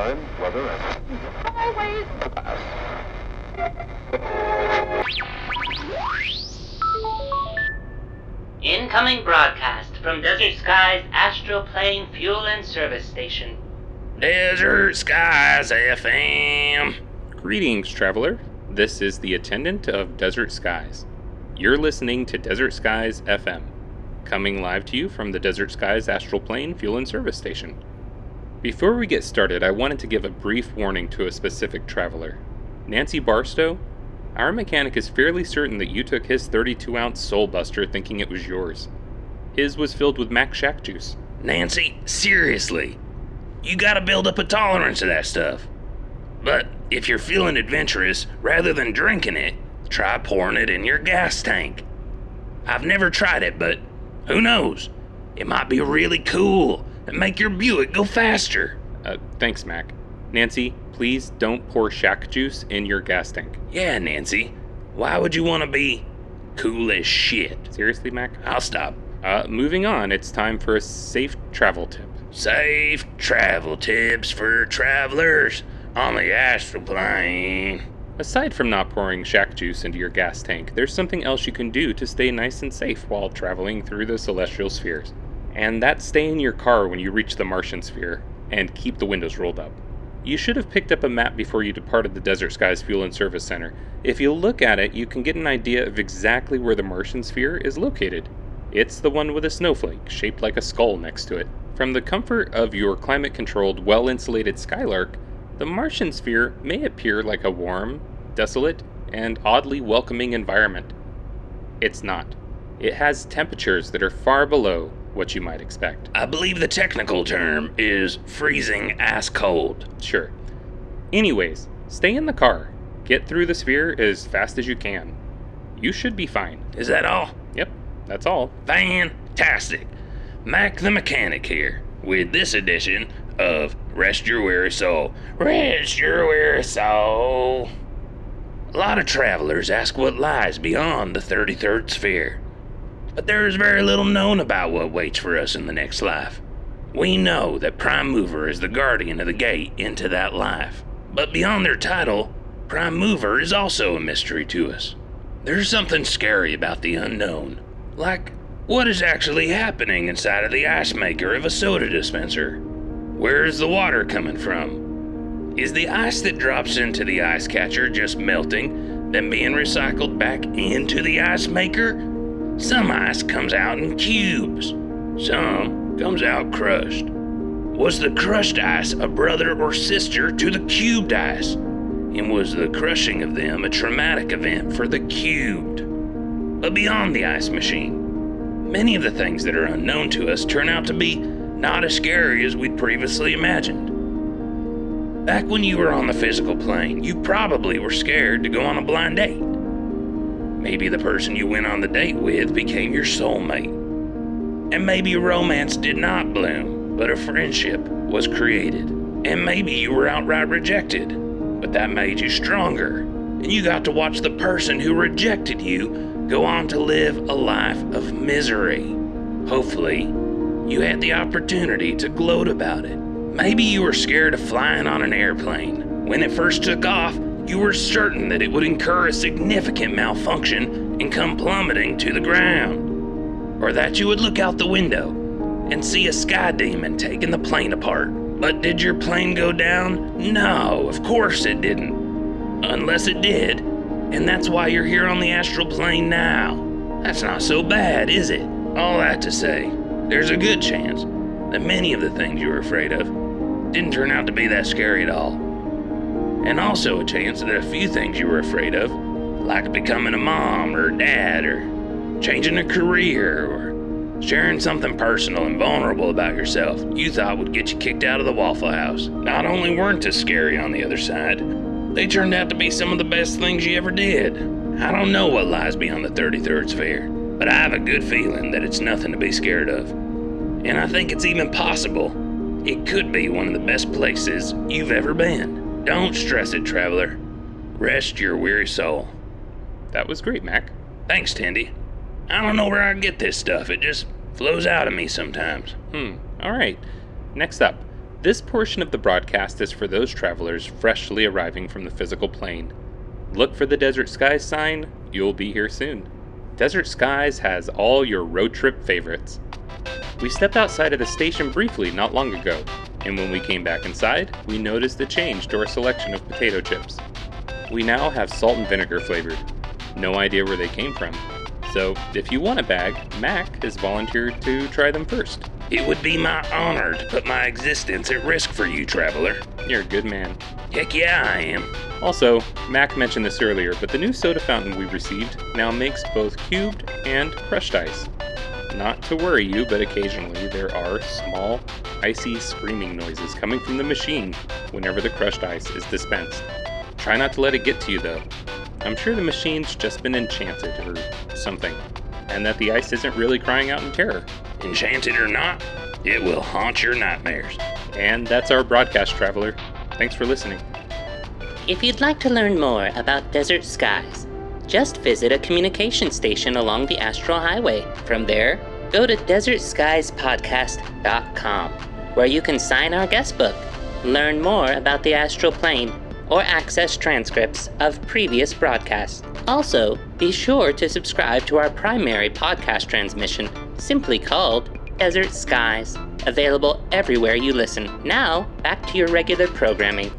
time, weather, and Always. Incoming broadcast from Desert Skies Astral Plane Fuel and Service Station. Desert Skies FM. Greetings, traveler. This is the attendant of Desert Skies. You're listening to Desert Skies FM, coming live to you from the Desert Skies Astral Plane Fuel and Service Station. Before we get started, I wanted to give a brief warning to a specific traveler. Nancy Barstow, our mechanic is fairly certain that you took his 32 ounce Soul Buster thinking it was yours. His was filled with Mac Shack juice. Nancy, seriously. You gotta build up a tolerance to that stuff. But if you're feeling adventurous, rather than drinking it, try pouring it in your gas tank. I've never tried it, but who knows? It might be really cool and make your Buick go faster. Uh, thanks, Mac. Nancy, please don't pour Shack juice in your gas tank. Yeah, Nancy. Why would you want to be cool as shit? Seriously, Mac? I'll stop. Uh, moving on, it's time for a safe travel tip. Safe travel tips for travelers on the astral plane. Aside from not pouring shack juice into your gas tank, there's something else you can do to stay nice and safe while traveling through the celestial spheres. And that stay in your car when you reach the Martian sphere and keep the windows rolled up. You should have picked up a map before you departed the Desert Skies Fuel and Service Center. If you look at it, you can get an idea of exactly where the Martian sphere is located. It's the one with a snowflake shaped like a skull next to it. From the comfort of your climate controlled, well insulated Skylark, the Martian sphere may appear like a warm, desolate, and oddly welcoming environment. It's not. It has temperatures that are far below what you might expect. I believe the technical term is freezing ass cold. Sure. Anyways, stay in the car. Get through the sphere as fast as you can. You should be fine. Is that all? Yep, that's all. Fantastic. Mac the Mechanic here with this edition of Rest Your Weary Soul. Rest Your Weary Soul. A lot of travelers ask what lies beyond the 33rd sphere. But there is very little known about what waits for us in the next life. We know that Prime Mover is the guardian of the gate into that life. But beyond their title, Prime Mover is also a mystery to us. There's something scary about the unknown. Like, what is actually happening inside of the ice maker of a soda dispenser? Where is the water coming from? Is the ice that drops into the ice catcher just melting, then being recycled back into the ice maker? Some ice comes out in cubes, some comes out crushed. Was the crushed ice a brother or sister to the cubed ice? And was the crushing of them a traumatic event for the cubed? But beyond the ice machine, many of the things that are unknown to us turn out to be not as scary as we'd previously imagined. Back when you were on the physical plane, you probably were scared to go on a blind date. Maybe the person you went on the date with became your soulmate. And maybe romance did not bloom, but a friendship was created. And maybe you were outright rejected, but that made you stronger. And you got to watch the person who rejected you go on to live a life of misery. Hopefully, you had the opportunity to gloat about it. Maybe you were scared of flying on an airplane. When it first took off, you were certain that it would incur a significant malfunction and come plummeting to the ground. Or that you would look out the window and see a sky demon taking the plane apart. But did your plane go down? No, of course it didn't. Unless it did, and that's why you're here on the astral plane now. That's not so bad, is it? All that to say, there's a good chance that many of the things you were afraid of didn't turn out to be that scary at all. And also a chance that a few things you were afraid of, like becoming a mom or dad or changing a career or sharing something personal and vulnerable about yourself, you thought would get you kicked out of the Waffle House, not only weren't as scary on the other side, they turned out to be some of the best things you ever did. I don't know what lies beyond the 33rd sphere, but I have a good feeling that it's nothing to be scared of. And I think it's even possible it could be one of the best places you've ever been. Don't stress it, traveler. Rest your weary soul. That was great, Mac. Thanks, Tandy. I don't know where I get this stuff. It just flows out of me sometimes. Hmm, alright. Next up, This portion of the broadcast is for those travelers freshly arriving from the physical plane. Look for the Desert Skies sign, you'll be here soon. Desert Skies has all your road trip favorites. We stepped outside of the station briefly not long ago, and when we came back inside, we noticed a change to our selection of potato chips. We now have salt and vinegar flavored. No idea where they came from. So, if you want a bag, Mac has volunteered to try them first. It would be my honor to put my existence at risk for you, traveler. You're a good man. Heck yeah, I am. Also, Mac mentioned this earlier, but the new soda fountain we received now makes both cubed and crushed ice. Not to worry you, but occasionally there are small, icy screaming noises coming from the machine whenever the crushed ice is dispensed. Try not to let it get to you though. I'm sure the machine's just been enchanted or something, and that the ice isn't really crying out in terror. Enchanted or not, it will haunt your nightmares. And that's our broadcast, traveler. Thanks for listening. If you'd like to learn more about Desert Skies, just visit a communication station along the Astral Highway. From there, go to desertskiespodcast.com, where you can sign our guest book, learn more about the astral plane, or access transcripts of previous broadcasts. Also, be sure to subscribe to our primary podcast transmission, simply called Desert Skies, available everywhere you listen. Now, back to your regular programming.